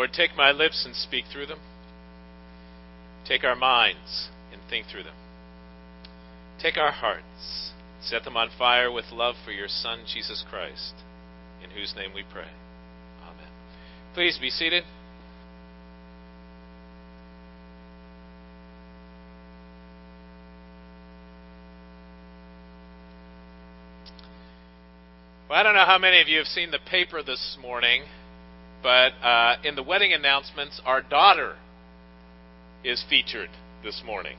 Lord, take my lips and speak through them. Take our minds and think through them. Take our hearts, set them on fire with love for your Son, Jesus Christ, in whose name we pray. Amen. Please be seated. Well, I don't know how many of you have seen the paper this morning, but uh, in the wedding announcements, our daughter is featured this morning.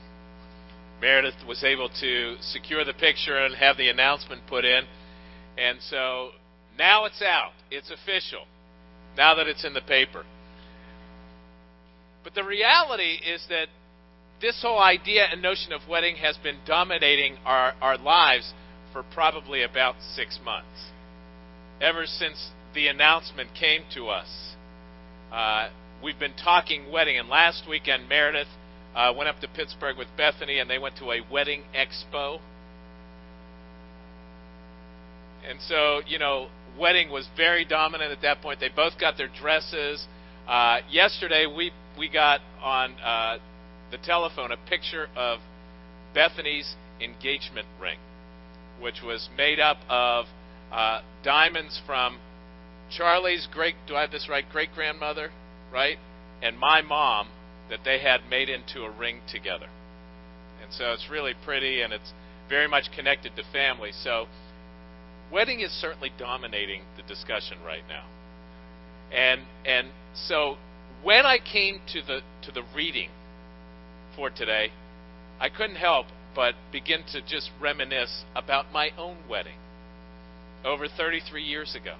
Meredith was able to secure the picture and have the announcement put in. And so now it's out. It's official. Now that it's in the paper. But the reality is that this whole idea and notion of wedding has been dominating our, our lives for probably about six months ever since the announcement came to us. Uh, we've been talking wedding, and last weekend Meredith uh, went up to Pittsburgh with Bethany, and they went to a wedding expo. And so, you know, wedding was very dominant at that point. They both got their dresses. Uh, yesterday, we we got on uh, the telephone a picture of Bethany's engagement ring, which was made up of uh, diamonds from Charlie's great, do I have this right, great grandmother, right? And my mom that they had made into a ring together. And so it's really pretty and it's very much connected to family. So wedding is certainly dominating the discussion right now. And and so when I came to the to the reading for today, I couldn't help but begin to just reminisce about my own wedding over 33 years ago.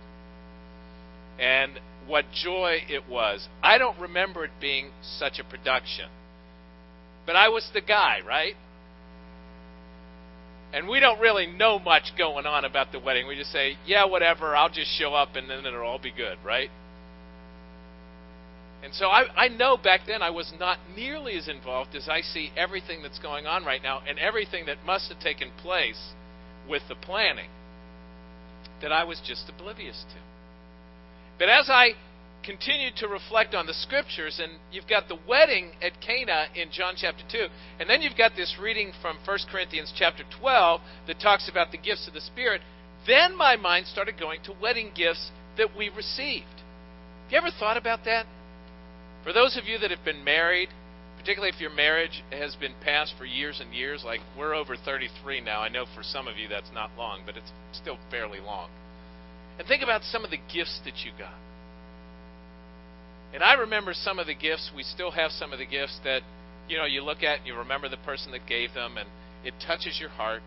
And what joy it was. I don't remember it being such a production. But I was the guy, right? And we don't really know much going on about the wedding. We just say, yeah, whatever, I'll just show up and then it'll all be good, right? And so I, I know back then I was not nearly as involved as I see everything that's going on right now and everything that must have taken place with the planning that I was just oblivious to. But as I continued to reflect on the scriptures, and you've got the wedding at Cana in John chapter 2, and then you've got this reading from 1 Corinthians chapter 12 that talks about the gifts of the Spirit, then my mind started going to wedding gifts that we received. Have you ever thought about that? For those of you that have been married, particularly if your marriage has been past for years and years, like we're over 33 now. I know for some of you that's not long, but it's still fairly long. And think about some of the gifts that you got. And I remember some of the gifts. We still have some of the gifts that, you know, you look at and you remember the person that gave them, and it touches your heart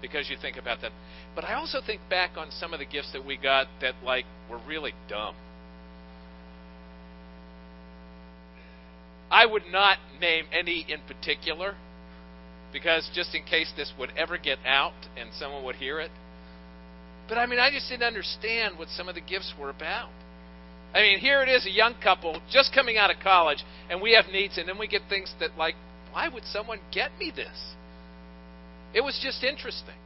because you think about that. But I also think back on some of the gifts that we got that, like, were really dumb. I would not name any in particular because just in case this would ever get out and someone would hear it. But I mean, I just didn't understand what some of the gifts were about. I mean, here it is, a young couple just coming out of college, and we have needs, and then we get things that, like, why would someone get me this? It was just interesting.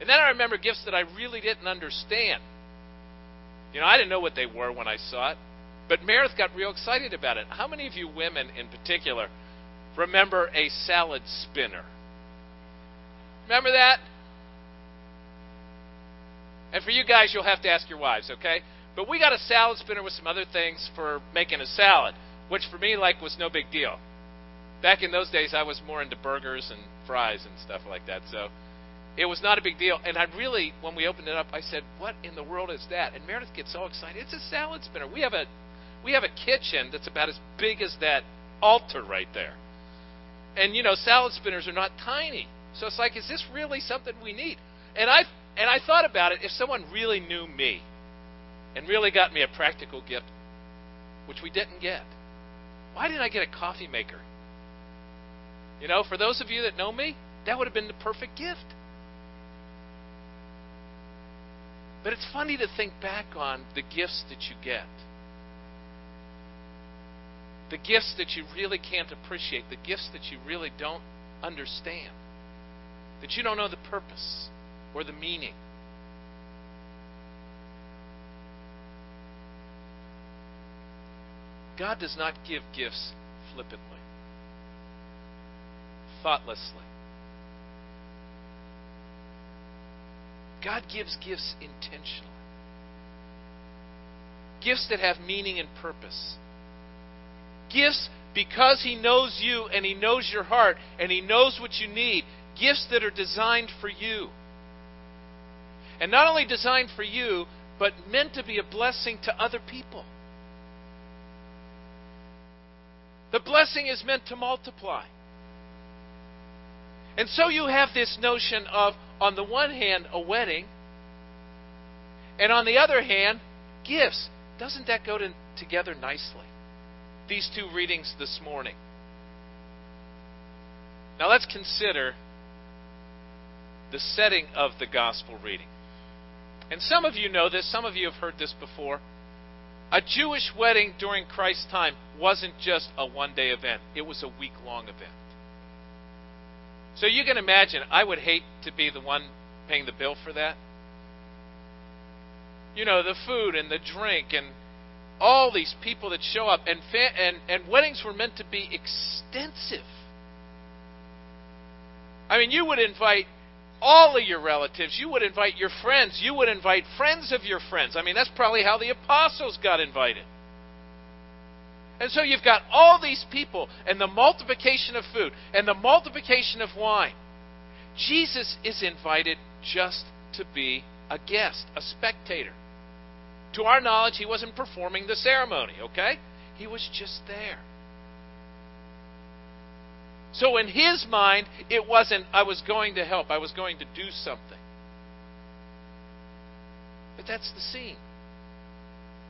And then I remember gifts that I really didn't understand. You know, I didn't know what they were when I saw it, but Meredith got real excited about it. How many of you women in particular remember a salad spinner? Remember that? And for you guys, you'll have to ask your wives, okay? But we got a salad spinner with some other things for making a salad, which for me, like, was no big deal. Back in those days, I was more into burgers and fries and stuff like that. So it was not a big deal. And I really, when we opened it up, I said, "What in the world is that?" And Meredith gets so excited. It's a salad spinner. We have a we have a kitchen that's about as big as that altar right there. And you know, salad spinners are not tiny. So it's like, is this really something we need? And I and I thought about it, if someone really knew me and really got me a practical gift, which we didn't get, why didn't I get a coffee maker? You know, for those of you that know me, that would have been the perfect gift. But it's funny to think back on the gifts that you get. The gifts that you really can't appreciate, the gifts that you really don't understand, that you don't know the purpose or the meaning. God does not give gifts flippantly, thoughtlessly. God gives gifts intentionally. Gifts that have meaning and purpose. Gifts because He knows you and He knows your heart and He knows what you need. Gifts that are designed for you. And not only designed for you, but meant to be a blessing to other people. The blessing is meant to multiply. And so you have this notion of, on the one hand, a wedding, and on the other hand, gifts. Doesn't that go to, together nicely? These two readings this morning. Now let's consider the setting of the gospel reading. And some of you know this, some of you have heard this before. A Jewish wedding during Christ's time wasn't just a one day event, it was a week long event. So you can imagine, I would hate to be the one paying the bill for that. You know, the food and the drink and all these people that show up, and, fa- and, and weddings were meant to be extensive. I mean, you would invite all of your relatives. You would invite your friends. You would invite friends of your friends. I mean, that's probably how the apostles got invited. And so you've got all these people and the multiplication of food and the multiplication of wine. Jesus is invited just to be a guest, a spectator. To our knowledge, he wasn't performing the ceremony, okay? He was just there. So in his mind, it wasn't, I was going to help, I was going to do something. But that's the scene.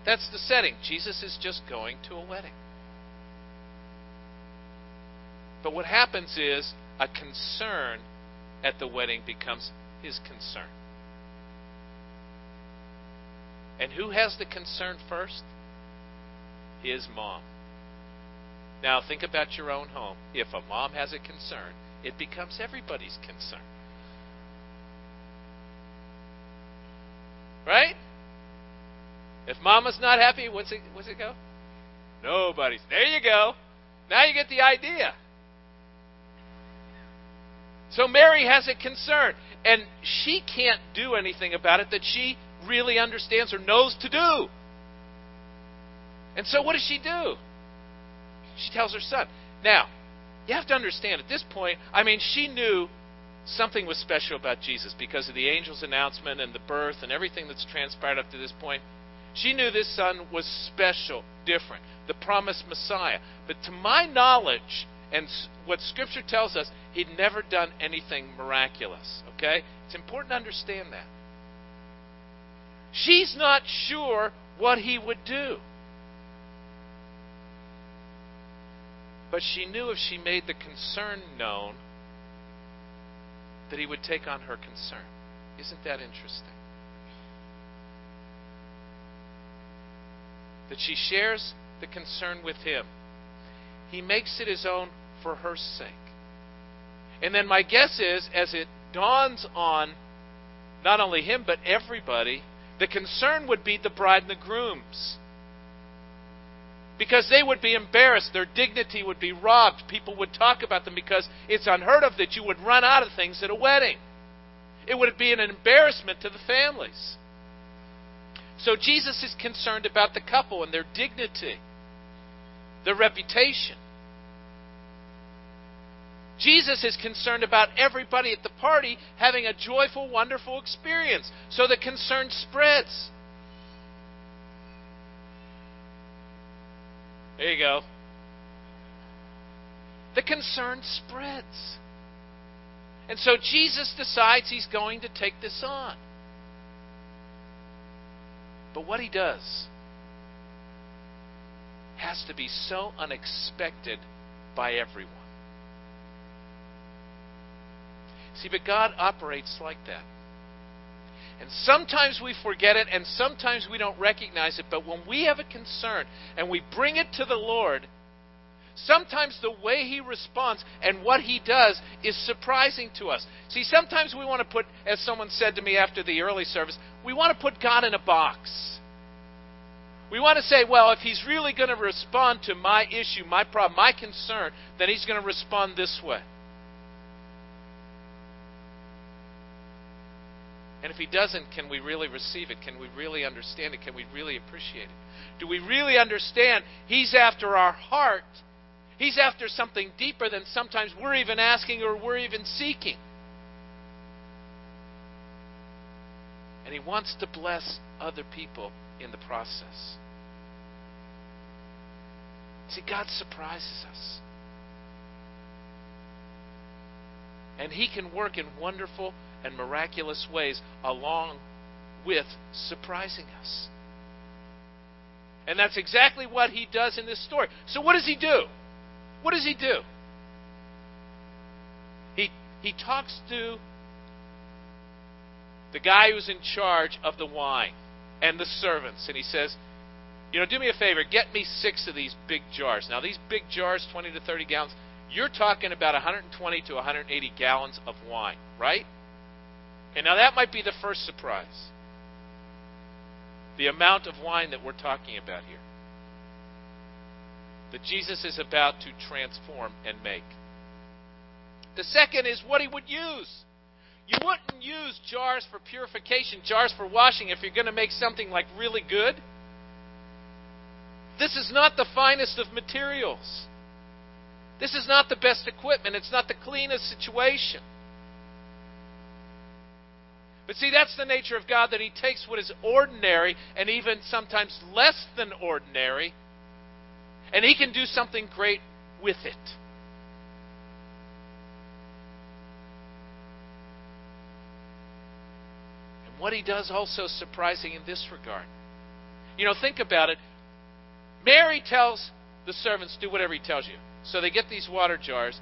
That's the setting. Jesus is just going to a wedding. But what happens is a concern at the wedding becomes his concern. And who has the concern first? His mom. Now, think about your own home. If a mom has a concern, it becomes everybody's concern. Right? If mama's not happy, what's it, what's it go? Nobody's. There you go. Now you get the idea. So Mary has a concern, and she can't do anything about it that she really understands or knows to do. And so what does she do? She tells her son. Now, you have to understand at this point, I mean, she knew something was special about Jesus because of the angel's announcement and the birth and everything that's transpired up to this point. She knew this son was special, different, the promised Messiah. But to my knowledge, and what Scripture tells us, he'd never done anything miraculous. Okay? It's important to understand that. She's not sure what he would do. But she knew if she made the concern known, that he would take on her concern. Isn't that interesting? That she shares the concern with him. He makes it his own for her sake. And then my guess is, as it dawns on not only him, but everybody, the concern would be the bride and the grooms because they would be embarrassed. Their dignity would be robbed. People would talk about them because it's unheard of that you would run out of things at a wedding. It would be an embarrassment to the families. So Jesus is concerned about the couple and their dignity, their reputation. Jesus is concerned about everybody at the party having a joyful, wonderful experience. So the concern spreads. There you go. The concern spreads. And so Jesus decides he's going to take this on. But what he does has to be so unexpected by everyone. See, but God operates like that. And sometimes we forget it, and sometimes we don't recognize it. But when we have a concern and we bring it to the Lord, sometimes the way He responds and what He does is surprising to us. See, sometimes we want to put, as someone said to me after the early service, we want to put God in a box. We want to say, well, if he's really going to respond to my issue, my problem, my concern, then he's going to respond this way. And if he doesn't, can we really receive it? Can we really understand it? Can we really appreciate it? Do we really understand he's after our heart? He's after something deeper than sometimes we're even asking or we're even seeking. And he wants to bless other people in the process. See, God surprises us. And he can work in wonderful and miraculous ways along with surprising us. And that's exactly what he does in this story. So what does he do? What does he do? He he talks to the guy who's in charge of the wine and the servants and he says, "You know, do me a favor, get me 6 of these big jars." Now, these big jars, 20 to 30 gallons, you're talking about 120 to 180 gallons of wine, right? And now that might be the first surprise. The amount of wine that we're talking about here. That Jesus is about to transform and make. The second is what he would use. You wouldn't use jars for purification, jars for washing, if you're going to make something like really good. This is not the finest of materials. This is not the best equipment. It's not the cleanest situation. But see, that's the nature of God that He takes what is ordinary and even sometimes less than ordinary, and He can do something great with it. And what He does also surprising in this regard. You know, think about it. Mary tells the servants, do whatever He tells you. So they get these water jars,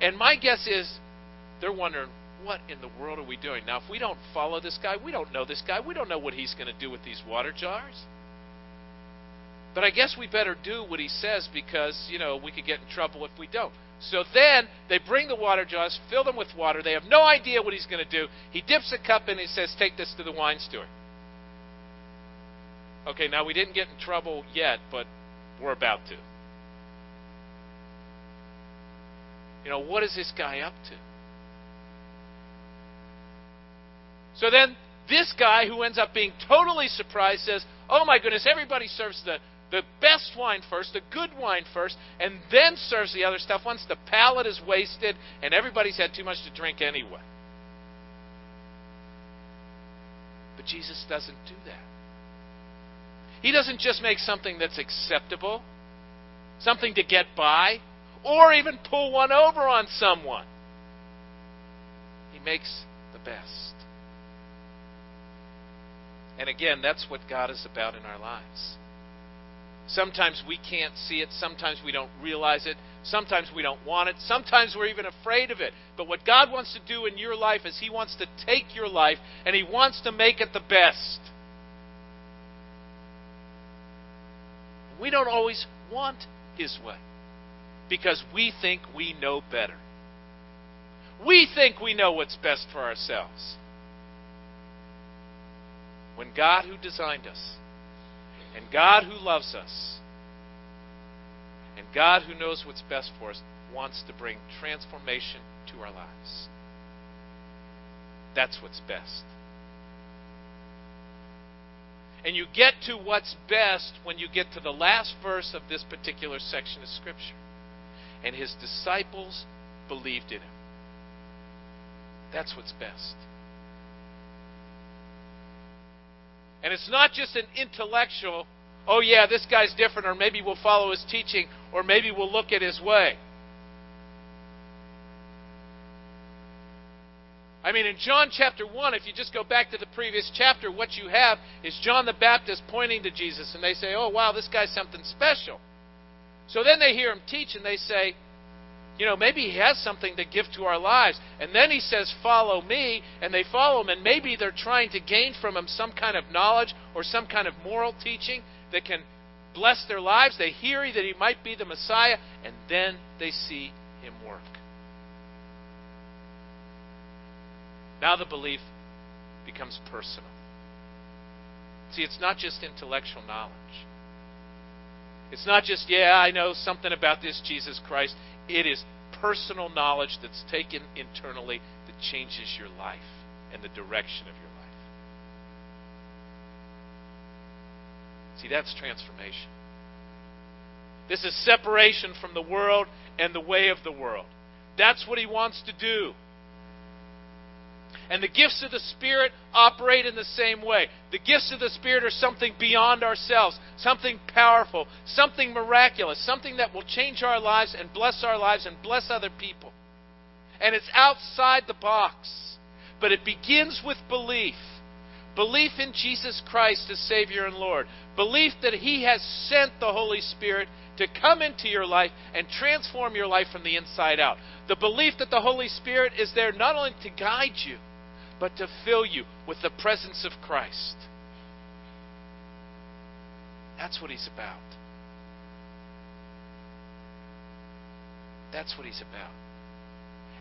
and my guess is they're wondering, what in the world are we doing? Now, if we don't follow this guy, we don't know this guy, we don't know what he's going to do with these water jars. But I guess we better do what he says because, you know, we could get in trouble if we don't. So then they bring the water jars, fill them with water. They have no idea what he's going to do. He dips a cup in and he says, Take this to the wine steward. Okay, now we didn't get in trouble yet, but we're about to. You know, what is this guy up to? So then this guy, who ends up being totally surprised, says, Oh my goodness, everybody serves the, the best wine first, the good wine first, and then serves the other stuff once the palate is wasted and everybody's had too much to drink anyway. But Jesus doesn't do that. He doesn't just make something that's acceptable, something to get by, or even pull one over on someone. He makes the best. And again, that's what God is about in our lives. Sometimes we can't see it. Sometimes we don't realize it. Sometimes we don't want it. Sometimes we're even afraid of it. But what God wants to do in your life is He wants to take your life and He wants to make it the best. We don't always want His way because we think we know better. We think we know what's best for ourselves. When God, who designed us, and God, who loves us, and God, who knows what's best for us, wants to bring transformation to our lives. That's what's best. And you get to what's best when you get to the last verse of this particular section of Scripture. And his disciples believed in him. That's what's best. And it's not just an intellectual, oh yeah, this guy's different, or maybe we'll follow his teaching, or maybe we'll look at his way. I mean, in John chapter 1, if you just go back to the previous chapter, what you have is John the Baptist pointing to Jesus, and they say, oh, wow, this guy's something special. So then they hear him teach, and they say, you know, maybe he has something to give to our lives. And then he says, Follow me, and they follow him, and maybe they're trying to gain from him some kind of knowledge or some kind of moral teaching that can bless their lives. They hear that he might be the Messiah, and then they see him work. Now the belief becomes personal. See, it's not just intellectual knowledge. It's not just, yeah, I know something about this Jesus Christ. It is personal knowledge that's taken internally that changes your life and the direction of your life. See, that's transformation. This is separation from the world and the way of the world. That's what he wants to do. And the gifts of the Spirit operate in the same way. The gifts of the Spirit are something beyond ourselves, something powerful, something miraculous, something that will change our lives and bless our lives and bless other people. And it's outside the box. But it begins with belief belief in Jesus Christ as Savior and Lord, belief that He has sent the Holy Spirit to come into your life and transform your life from the inside out. The belief that the Holy Spirit is there not only to guide you, but to fill you with the presence of Christ. That's what He's about. That's what He's about.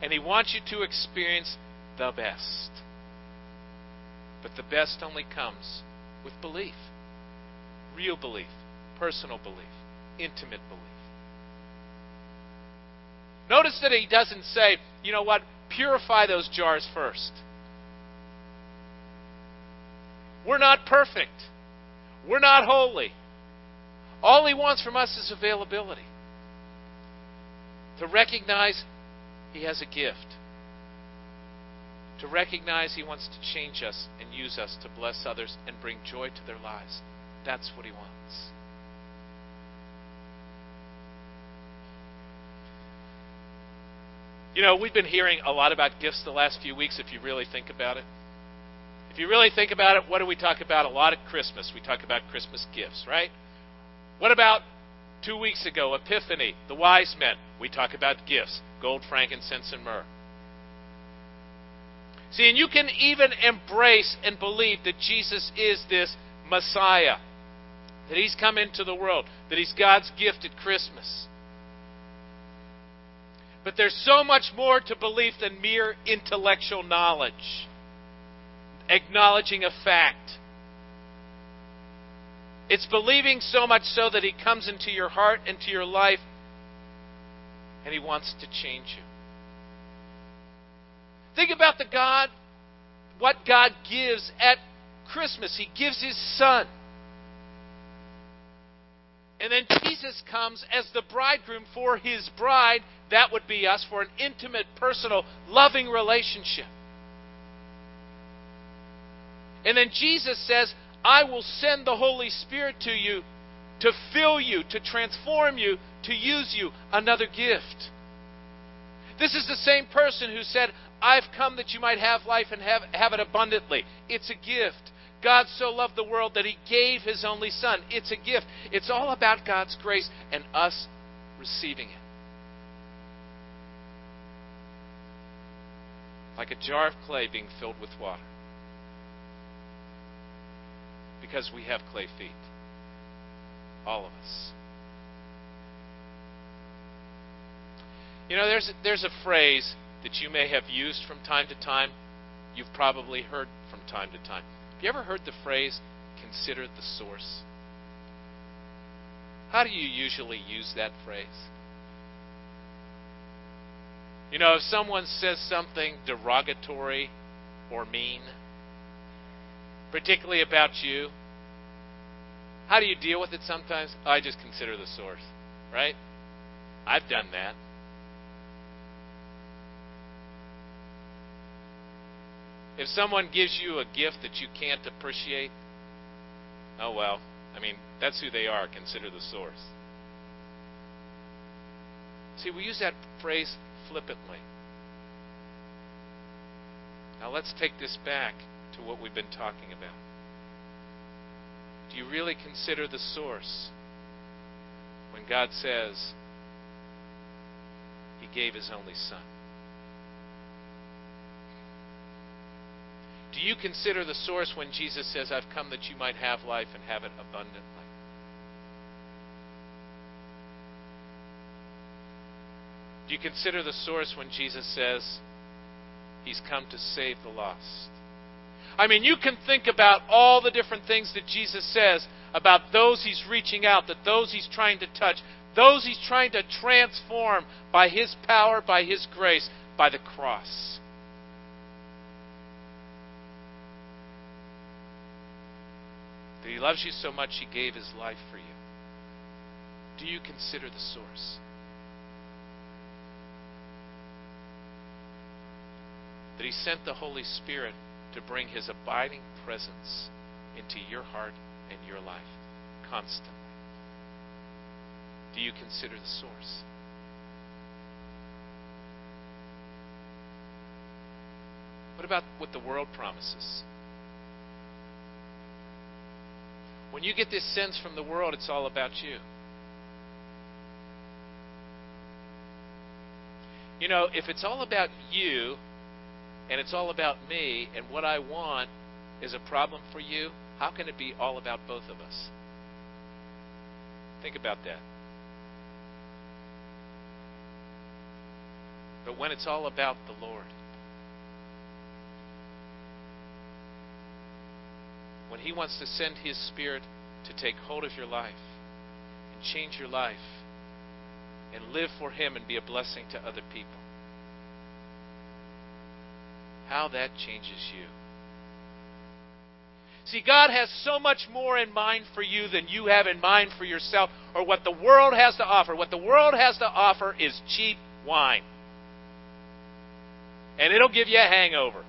And He wants you to experience the best. But the best only comes with belief real belief, personal belief, intimate belief. Notice that He doesn't say, you know what, purify those jars first. We're not perfect. We're not holy. All He wants from us is availability. To recognize He has a gift. To recognize He wants to change us and use us to bless others and bring joy to their lives. That's what He wants. You know, we've been hearing a lot about gifts the last few weeks if you really think about it. If you really think about it, what do we talk about a lot at Christmas? We talk about Christmas gifts, right? What about two weeks ago, Epiphany, the wise men? We talk about gifts gold, frankincense, and myrrh. See, and you can even embrace and believe that Jesus is this Messiah, that He's come into the world, that He's God's gift at Christmas. But there's so much more to belief than mere intellectual knowledge acknowledging a fact. It's believing so much so that He comes into your heart, into your life, and He wants to change you. Think about the God, what God gives at Christmas. He gives His Son. And then Jesus comes as the bridegroom for His bride. That would be us for an intimate, personal, loving relationship. And then Jesus says, I will send the Holy Spirit to you to fill you, to transform you, to use you, another gift. This is the same person who said, I've come that you might have life and have, have it abundantly. It's a gift. God so loved the world that he gave his only Son. It's a gift. It's all about God's grace and us receiving it. Like a jar of clay being filled with water because we have clay feet. All of us. You know, there's there's a phrase that you may have used from time to time. You've probably heard from time to time. Have you ever heard the phrase "consider the source"? How do you usually use that phrase? You know, if someone says something derogatory or mean, particularly about you. How do you deal with it sometimes? Oh, I just consider the source, right? I've done that. If someone gives you a gift that you can't appreciate, oh well, I mean, that's who they are. Consider the source. See, we use that phrase flippantly. Now let's take this back to what we've been talking about? Do you really consider the source when God says He gave His only Son? Do you consider the source when Jesus says, I've come that you might have life and have it abundantly? Do you consider the source when Jesus says, He's come to save the lost? I mean, you can think about all the different things that Jesus says about those he's reaching out, that those he's trying to touch, those he's trying to transform by his power, by his grace, by the cross. That he loves you so much he gave his life for you. Do you consider the source? That he sent the Holy Spirit to bring his abiding presence into your heart and your life constantly. Do you consider the source? What about what the world promises? When you get this sense from the world, it's all about you. You know, if it's all about you and it's all about me and what I want is a problem for you, how can it be all about both of us? Think about that. But when it's all about the Lord, when He wants to send His Spirit to take hold of your life and change your life and live for Him and be a blessing to other people, how that changes you. See, God has so much more in mind for you than you have in mind for yourself or what the world has to offer. What the world has to offer is cheap wine. And it'll give you a hangover.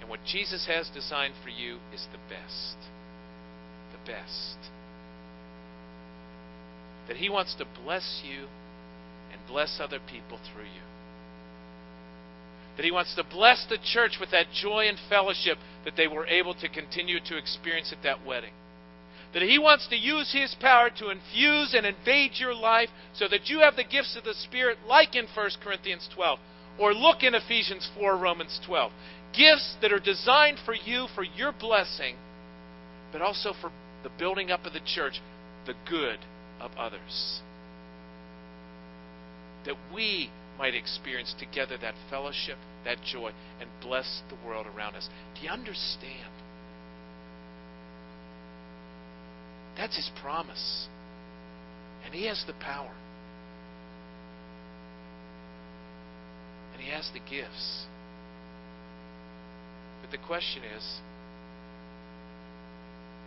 And what Jesus has designed for you is the best. The best. That He wants to bless you and bless other people through you that He wants to bless the church with that joy and fellowship that they were able to continue to experience at that wedding. That He wants to use His power to infuse and invade your life so that you have the gifts of the Spirit, like in 1 Corinthians 12, or look in Ephesians 4, Romans 12. Gifts that are designed for you, for your blessing, but also for the building up of the church, the good of others. That we might experience together that fellowship, that joy, and bless the world around us. Do you understand? That's His promise. And He has the power. And He has the gifts. But the question is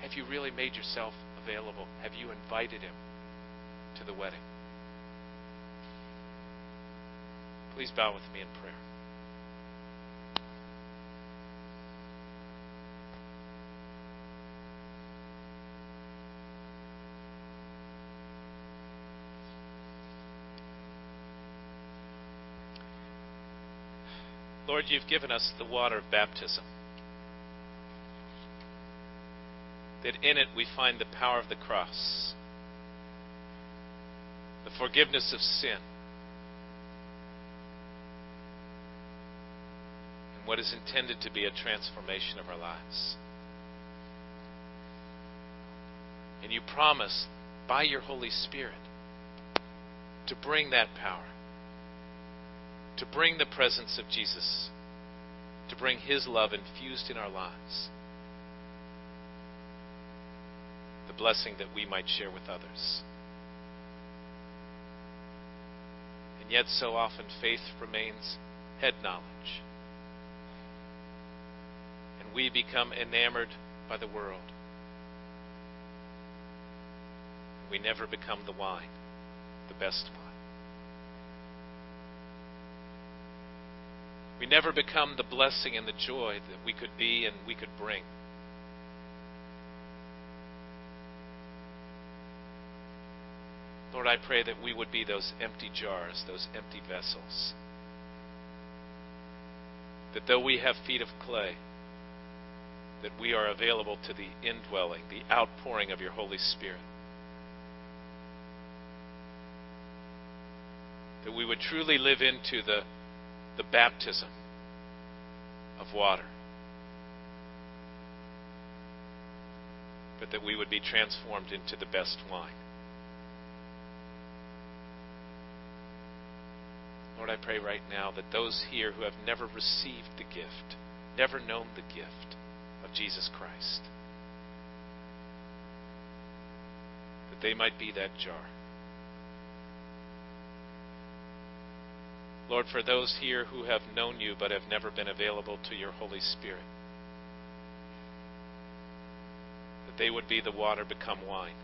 have you really made yourself available? Have you invited Him to the wedding? Please bow with me in prayer. Lord, you've given us the water of baptism. That in it we find the power of the cross, the forgiveness of sin And what is intended to be a transformation of our lives. And you promise by your Holy Spirit to bring that power, to bring the presence of Jesus, to bring His love infused in our lives, the blessing that we might share with others. And yet, so often, faith remains head knowledge And we become enamored by the world. We never become the wine, the best wine. We never become the blessing and the joy that we could be and we could bring. Lord, I pray that we would be those empty jars, those empty vessels. That though we have feet of clay, that we are available to the indwelling, the outpouring of your Holy Spirit. That we would truly live into the, the baptism of water. But that we would be transformed into the best wine. Lord, I pray right now that those here who have never received the gift, never known the gift of Jesus Christ, that they might be that jar. Lord, for those here who have known you but have never been available to your Holy Spirit, that they would be the water become wine.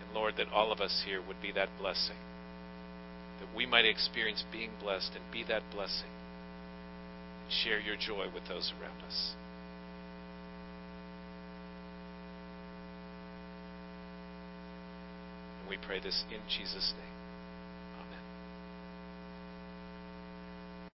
And Lord, that all of us here would be that blessing, that we might experience being blessed and be that blessing, share your joy with those around us. And we pray this in Jesus' name.